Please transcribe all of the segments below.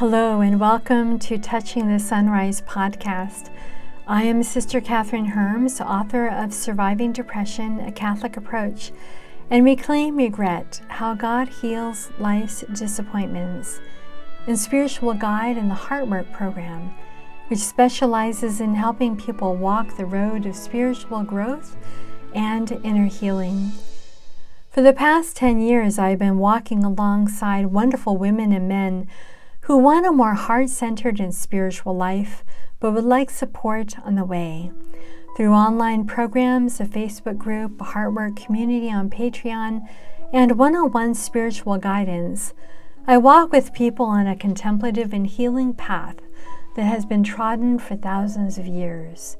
Hello, and welcome to Touching the Sunrise podcast. I am Sister Kathryn Hermes, author of Surviving Depression A Catholic Approach and Reclaim Regret How God Heals Life's Disappointments, and spiritual guide in the Heartwork program, which specializes in helping people walk the road of spiritual growth and inner healing. For the past 10 years, I have been walking alongside wonderful women and men who want a more heart centered and spiritual life, but would like support on the way. Through online programs, a Facebook group, a Heartwork community on Patreon, and one on one spiritual guidance, I walk with people on a contemplative and healing path that has been trodden for thousands of years.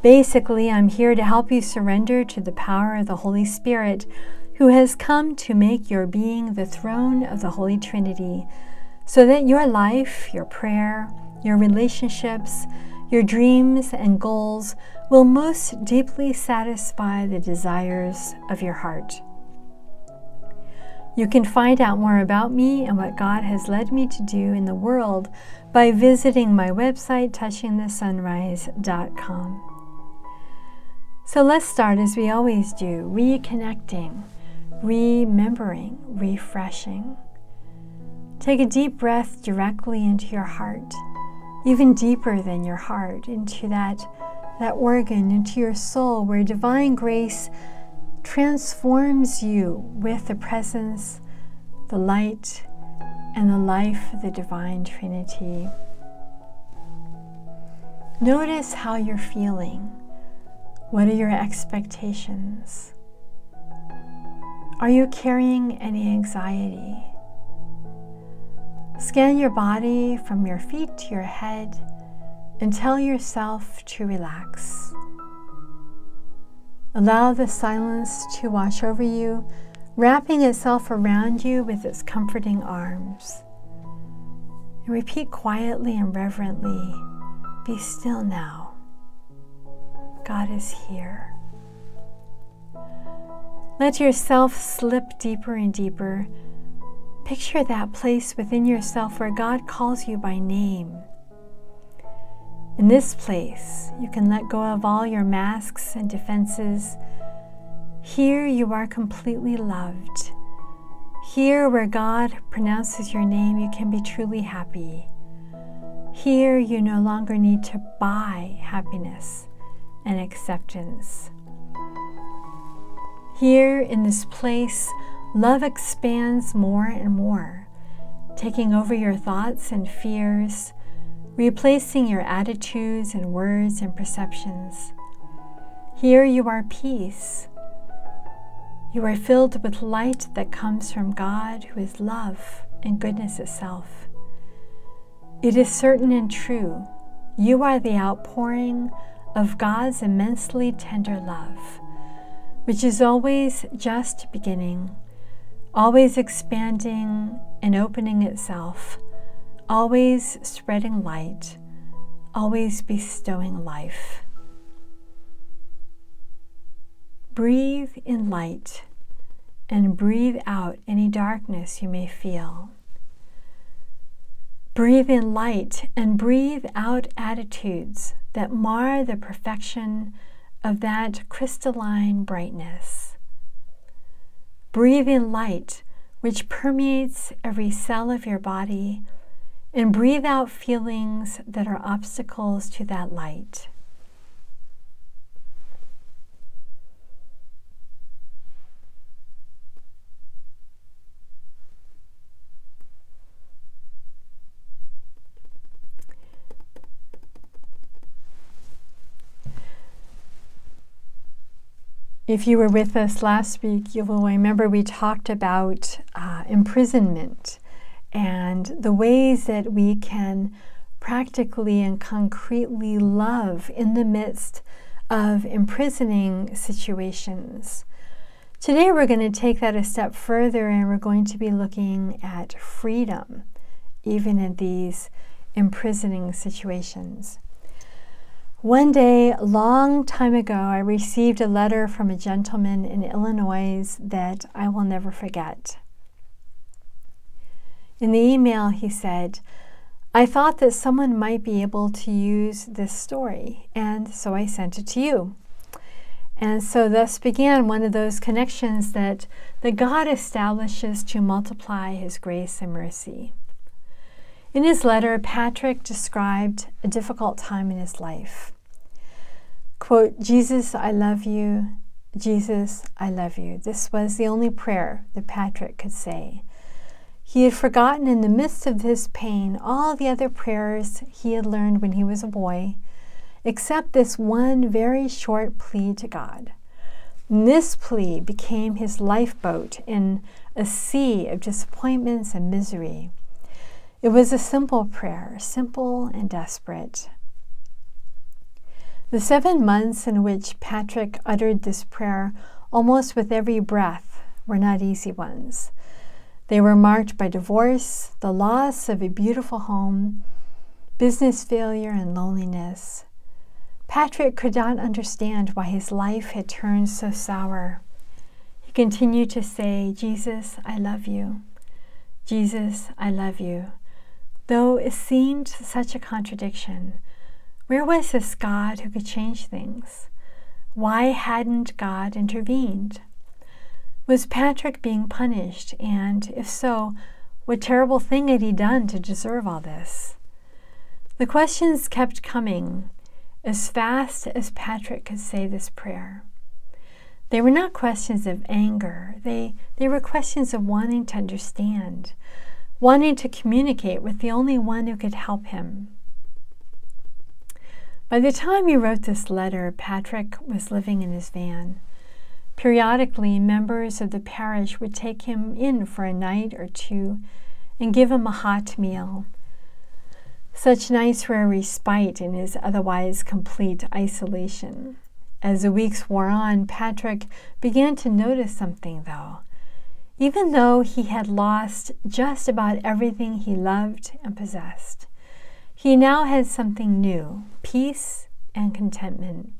Basically, I'm here to help you surrender to the power of the Holy Spirit who has come to make your being the throne of the Holy Trinity, so that your life, your prayer, your relationships, your dreams and goals will most deeply satisfy the desires of your heart. You can find out more about me and what God has led me to do in the world by visiting my website, touchingthesunrise.com. So let's start as we always do, reconnecting remembering, refreshing. Take a deep breath directly into your heart, even deeper than your heart, into that, that organ, into your soul, where divine grace transforms you with the presence, the light, and the life of the divine Trinity. Notice how you're feeling. What are your expectations? Are you carrying any anxiety? Scan your body from your feet to your head and tell yourself to relax. Allow the silence to wash over you, wrapping itself around you with its comforting arms. And repeat quietly and reverently Be still now. God is here. Let yourself slip deeper and deeper. Picture that place within yourself where God calls you by name. In this place, you can let go of all your masks and defenses. Here, you are completely loved. Here, where God pronounces your name, you can be truly happy. Here, you no longer need to buy happiness and acceptance. Here in this place, love expands more and more, taking over your thoughts and fears, replacing your attitudes and words and perceptions. Here you are peace. You are filled with light that comes from God, who is love and goodness itself. It is certain and true. You are the outpouring of God's immensely tender love which is always just beginning, always expanding and opening itself, always spreading light, always bestowing life. Breathe in light and breathe out any darkness you may feel. Breathe in light and breathe out attitudes that mar the perfection of that crystalline brightness. Breathe in light which permeates every cell of your body and breathe out feelings that are obstacles to that light. If you were with us last week, you will remember we talked about uh, imprisonment and the ways that we can practically and concretely love in the midst of imprisoning situations. Today, we're going to take that a step further and we're going to be looking at freedom, even in these imprisoning situations. One day, long time ago, I received a letter from a gentleman in Illinois that I will never forget. In the email, he said, I thought that someone might be able to use this story, and so I sent it to you. And so thus began one of those connections that, that God establishes to multiply his grace and mercy. In his letter, Patrick described a difficult time in his life. Quote, Jesus, I love you. Jesus, I love you. This was the only prayer that Patrick could say. He had forgotten in the midst of his pain all the other prayers he had learned when he was a boy, except this one very short plea to God. And this plea became his lifeboat in a sea of disappointments and misery. It was a simple prayer, simple and desperate. The seven months in which Patrick uttered this prayer, almost with every breath, were not easy ones. They were marked by divorce, the loss of a beautiful home, business failure, and loneliness. Patrick could not understand why his life had turned so sour. He continued to say, Jesus, I love you. Jesus, I love you. Though it seemed such a contradiction, where was this God who could change things? Why hadn't God intervened? Was Patrick being punished? And if so, what terrible thing had he done to deserve all this? The questions kept coming as fast as Patrick could say this prayer. They were not questions of anger, they, they were questions of wanting to understand, wanting to communicate with the only one who could help him. By the time he wrote this letter, Patrick was living in his van. Periodically, members of the parish would take him in for a night or two and give him a hot meal. Such nights were a respite in his otherwise complete isolation. As the weeks wore on, Patrick began to notice something, though. Even though he had lost just about everything he loved and possessed, he now had something new peace and contentment.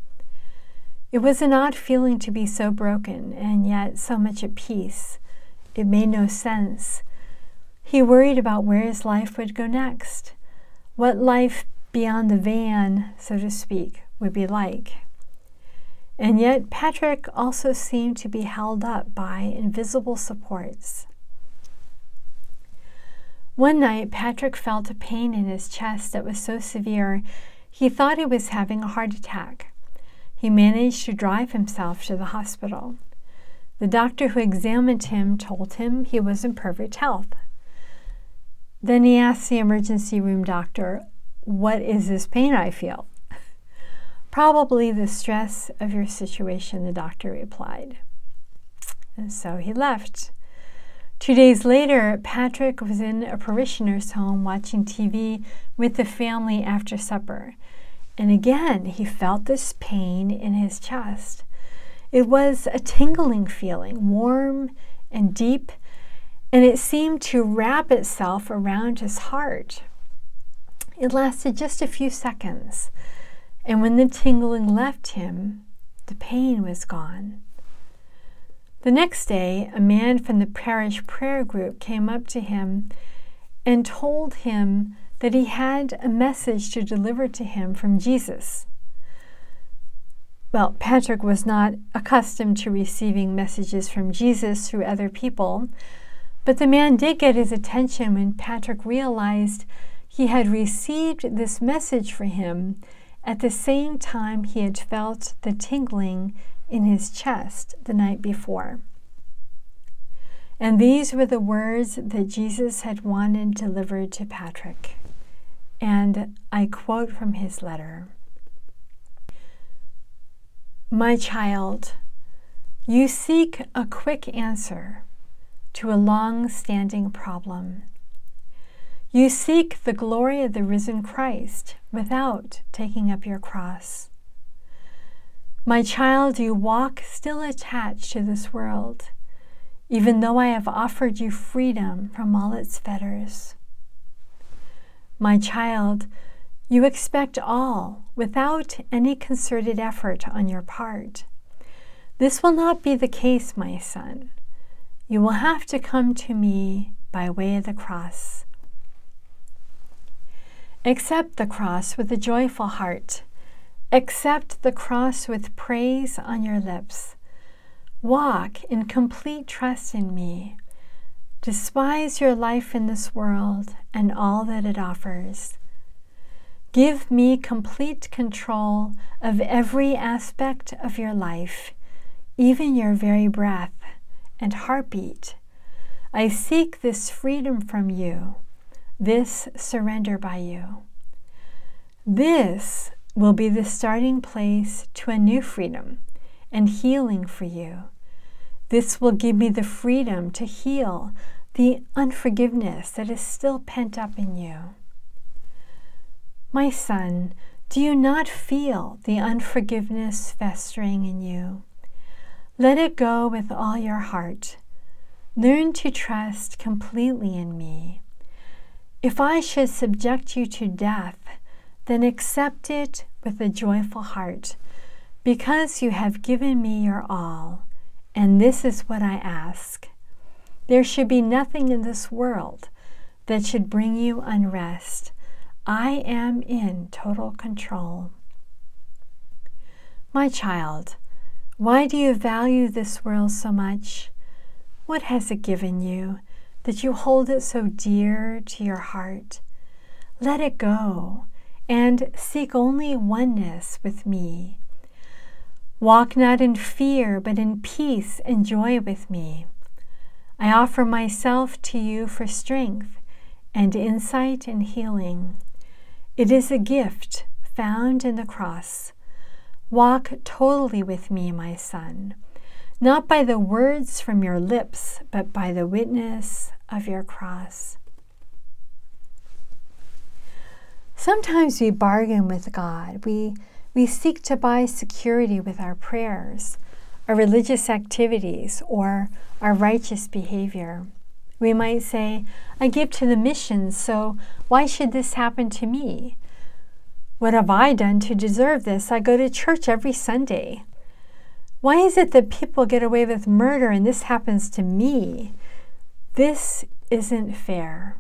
It was an odd feeling to be so broken and yet so much at peace. It made no sense. He worried about where his life would go next, what life beyond the van, so to speak, would be like. And yet, Patrick also seemed to be held up by invisible supports. One night, Patrick felt a pain in his chest that was so severe he thought he was having a heart attack. He managed to drive himself to the hospital. The doctor who examined him told him he was in perfect health. Then he asked the emergency room doctor, What is this pain I feel? Probably the stress of your situation, the doctor replied. And so he left. Two days later, Patrick was in a parishioner's home watching TV with the family after supper. And again, he felt this pain in his chest. It was a tingling feeling, warm and deep, and it seemed to wrap itself around his heart. It lasted just a few seconds, and when the tingling left him, the pain was gone. The next day, a man from the parish prayer group came up to him and told him that he had a message to deliver to him from Jesus. Well, Patrick was not accustomed to receiving messages from Jesus through other people, but the man did get his attention when Patrick realized he had received this message for him at the same time he had felt the tingling in his chest the night before. And these were the words that Jesus had wanted delivered to Patrick. And I quote from his letter My child, you seek a quick answer to a long standing problem. You seek the glory of the risen Christ without taking up your cross. My child, you walk still attached to this world, even though I have offered you freedom from all its fetters. My child, you expect all without any concerted effort on your part. This will not be the case, my son. You will have to come to me by way of the cross. Accept the cross with a joyful heart. Accept the cross with praise on your lips. Walk in complete trust in me. Despise your life in this world and all that it offers. Give me complete control of every aspect of your life, even your very breath and heartbeat. I seek this freedom from you, this surrender by you. This will be the starting place to a new freedom and healing for you. This will give me the freedom to heal the unforgiveness that is still pent up in you. My son, do you not feel the unforgiveness festering in you? Let it go with all your heart. Learn to trust completely in me. If I should subject you to death, then accept it with a joyful heart, because you have given me your all and this is what I ask. There should be nothing in this world that should bring you unrest. I am in total control. My child, why do you value this world so much? What has it given you that you hold it so dear to your heart? Let it go and seek only oneness with me. Walk not in fear, but in peace and joy with me. I offer myself to you for strength and insight and healing. It is a gift found in the cross. Walk totally with me, my son, not by the words from your lips, but by the witness of your cross. Sometimes we bargain with God. We we seek to buy security with our prayers, our religious activities, or our righteous behavior. We might say, I give to the missions, so why should this happen to me? What have I done to deserve this? I go to church every Sunday. Why is it that people get away with murder and this happens to me? This isn't fair.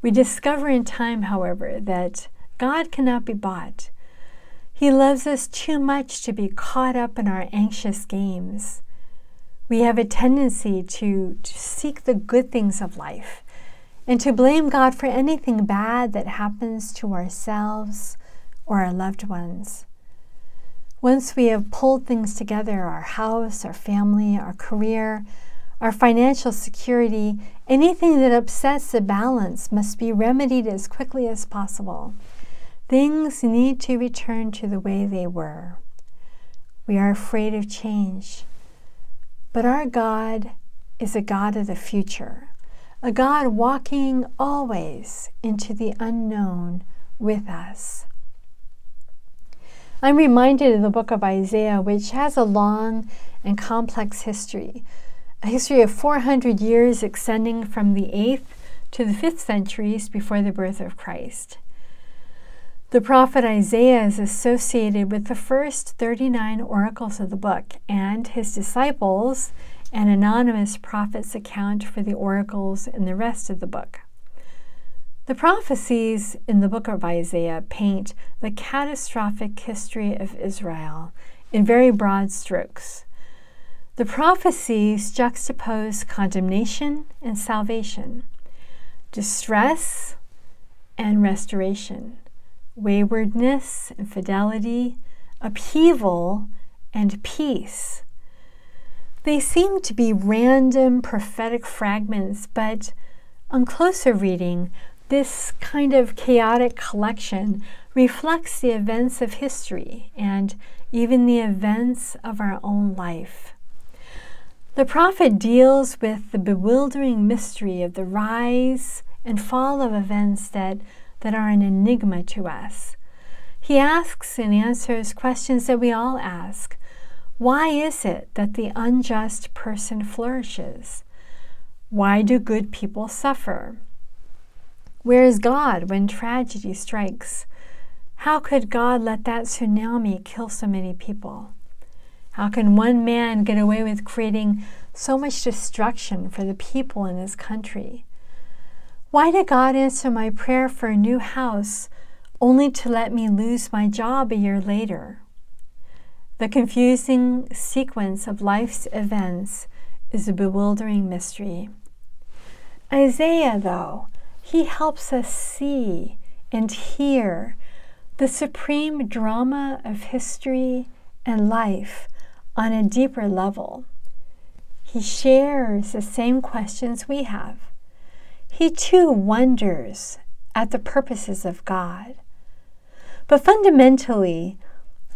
We discover in time, however, that God cannot be bought. He loves us too much to be caught up in our anxious games. We have a tendency to, to seek the good things of life and to blame God for anything bad that happens to ourselves or our loved ones. Once we have pulled things together our house, our family, our career, our financial security anything that upsets the balance must be remedied as quickly as possible. Things need to return to the way they were. We are afraid of change. But our God is a God of the future, a God walking always into the unknown with us. I'm reminded of the book of Isaiah, which has a long and complex history, a history of 400 years extending from the 8th to the 5th centuries before the birth of Christ. The prophet Isaiah is associated with the first 39 oracles of the book, and his disciples and anonymous prophets account for the oracles in the rest of the book. The prophecies in the book of Isaiah paint the catastrophic history of Israel in very broad strokes. The prophecies juxtapose condemnation and salvation, distress and restoration waywardness, and fidelity, upheaval, and peace. They seem to be random prophetic fragments, but on closer reading, this kind of chaotic collection reflects the events of history and even the events of our own life. The prophet deals with the bewildering mystery of the rise and fall of events that that are an enigma to us. He asks and answers questions that we all ask. Why is it that the unjust person flourishes? Why do good people suffer? Where is God when tragedy strikes? How could God let that tsunami kill so many people? How can one man get away with creating so much destruction for the people in his country? Why did God answer my prayer for a new house only to let me lose my job a year later? The confusing sequence of life's events is a bewildering mystery. Isaiah, though, he helps us see and hear the supreme drama of history and life on a deeper level. He shares the same questions we have. He too wonders at the purposes of God. But fundamentally,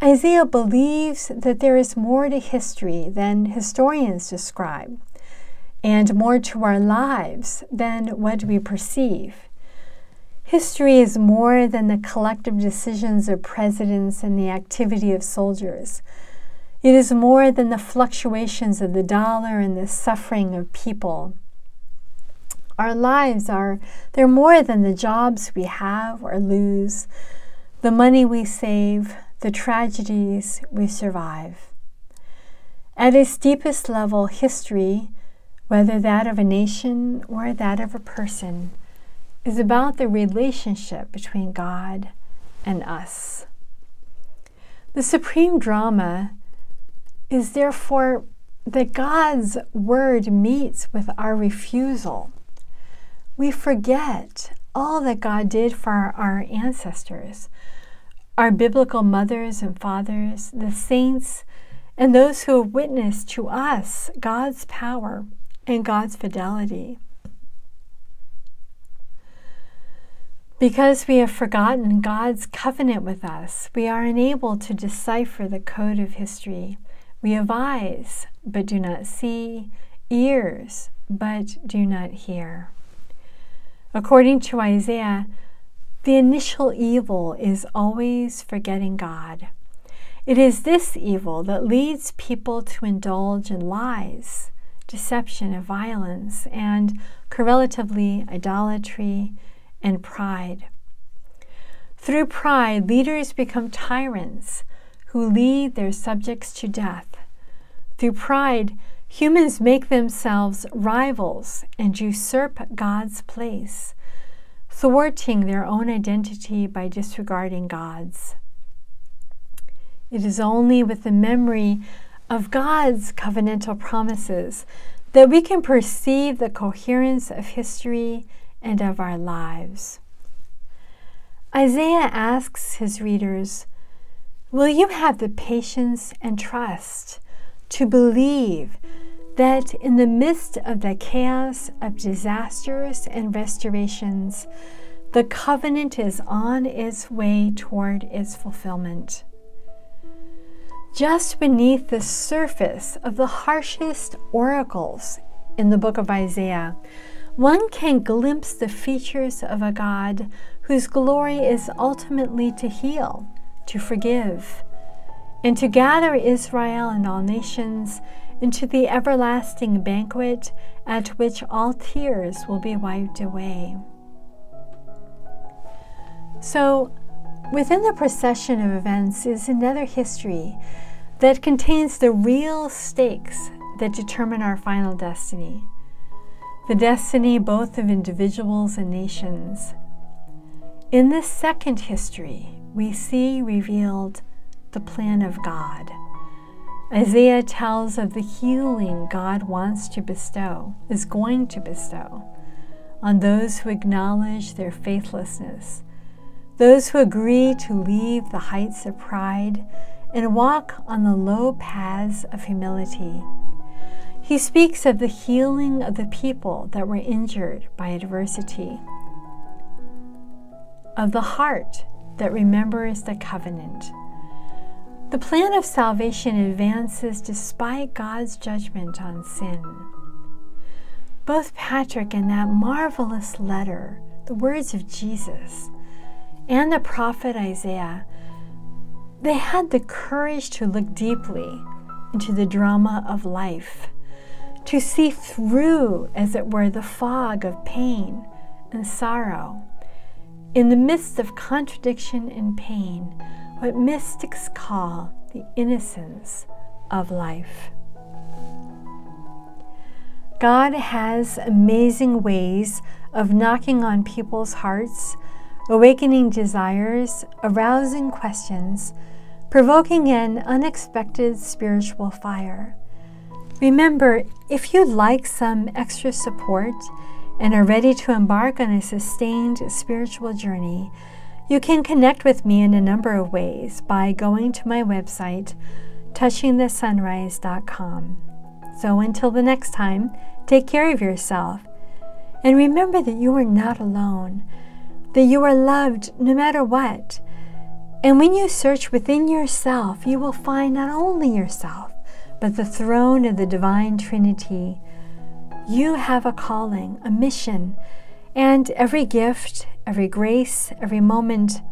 Isaiah believes that there is more to history than historians describe, and more to our lives than what we perceive. History is more than the collective decisions of presidents and the activity of soldiers. It is more than the fluctuations of the dollar and the suffering of people. Our lives are, they're more than the jobs we have or lose, the money we save, the tragedies we survive. At its deepest level, history, whether that of a nation or that of a person, is about the relationship between God and us. The supreme drama is therefore that God's word meets with our refusal. We forget all that God did for our ancestors, our biblical mothers and fathers, the saints, and those who have witnessed to us God's power and God's fidelity. Because we have forgotten God's covenant with us, we are unable to decipher the code of history. We have eyes, but do not see, ears, but do not hear. According to Isaiah, the initial evil is always forgetting God. It is this evil that leads people to indulge in lies, deception, and violence, and correlatively idolatry and pride. Through pride, leaders become tyrants who lead their subjects to death. Through pride, humans make themselves rivals and usurp God's place, thwarting their own identity by disregarding God's. It is only with the memory of God's covenantal promises that we can perceive the coherence of history and of our lives. Isaiah asks his readers, Will you have the patience and trust to believe that in the midst of the chaos of disasters and restorations, the covenant is on its way toward its fulfillment? Just beneath the surface of the harshest oracles in the book of Isaiah, one can glimpse the features of a God whose glory is ultimately to heal, to forgive, and to gather Israel and all nations into the everlasting banquet at which all tears will be wiped away. So, within the procession of events is another history that contains the real stakes that determine our final destiny the destiny both of individuals and nations. In this second history, we see revealed the plan of God. Isaiah tells of the healing God wants to bestow, is going to bestow, on those who acknowledge their faithlessness, those who agree to leave the heights of pride and walk on the low paths of humility. He speaks of the healing of the people that were injured by adversity, of the heart that remembers the covenant. The plan of salvation advances despite God's judgment on sin. Both Patrick and that marvelous letter, the words of Jesus, and the prophet Isaiah, they had the courage to look deeply into the drama of life to see through, as it were, the fog of pain and sorrow. In the midst of contradiction and pain, what mystics call the innocence of life. God has amazing ways of knocking on people's hearts, awakening desires, arousing questions, provoking an unexpected spiritual fire. Remember, if you'd like some extra support and are ready to embark on a sustained spiritual journey, you can connect with me in a number of ways by going to my website, touchingthesunrise.com. So until the next time, take care of yourself and remember that you are not alone, that you are loved no matter what. And when you search within yourself, you will find not only yourself, but the throne of the divine Trinity. You have a calling, a mission, and every gift, every grace, every moment,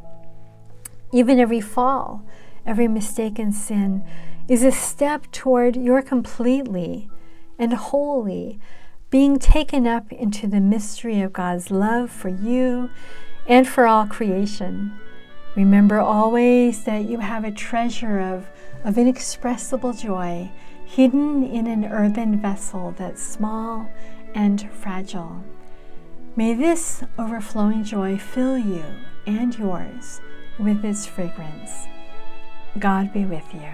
even every fall, every mistake and sin is a step toward your completely and wholly being taken up into the mystery of God's love for you and for all creation. Remember always that you have a treasure of, of inexpressible joy hidden in an earthen vessel that's small and fragile. May this overflowing joy fill you and yours with its fragrance. God be with you.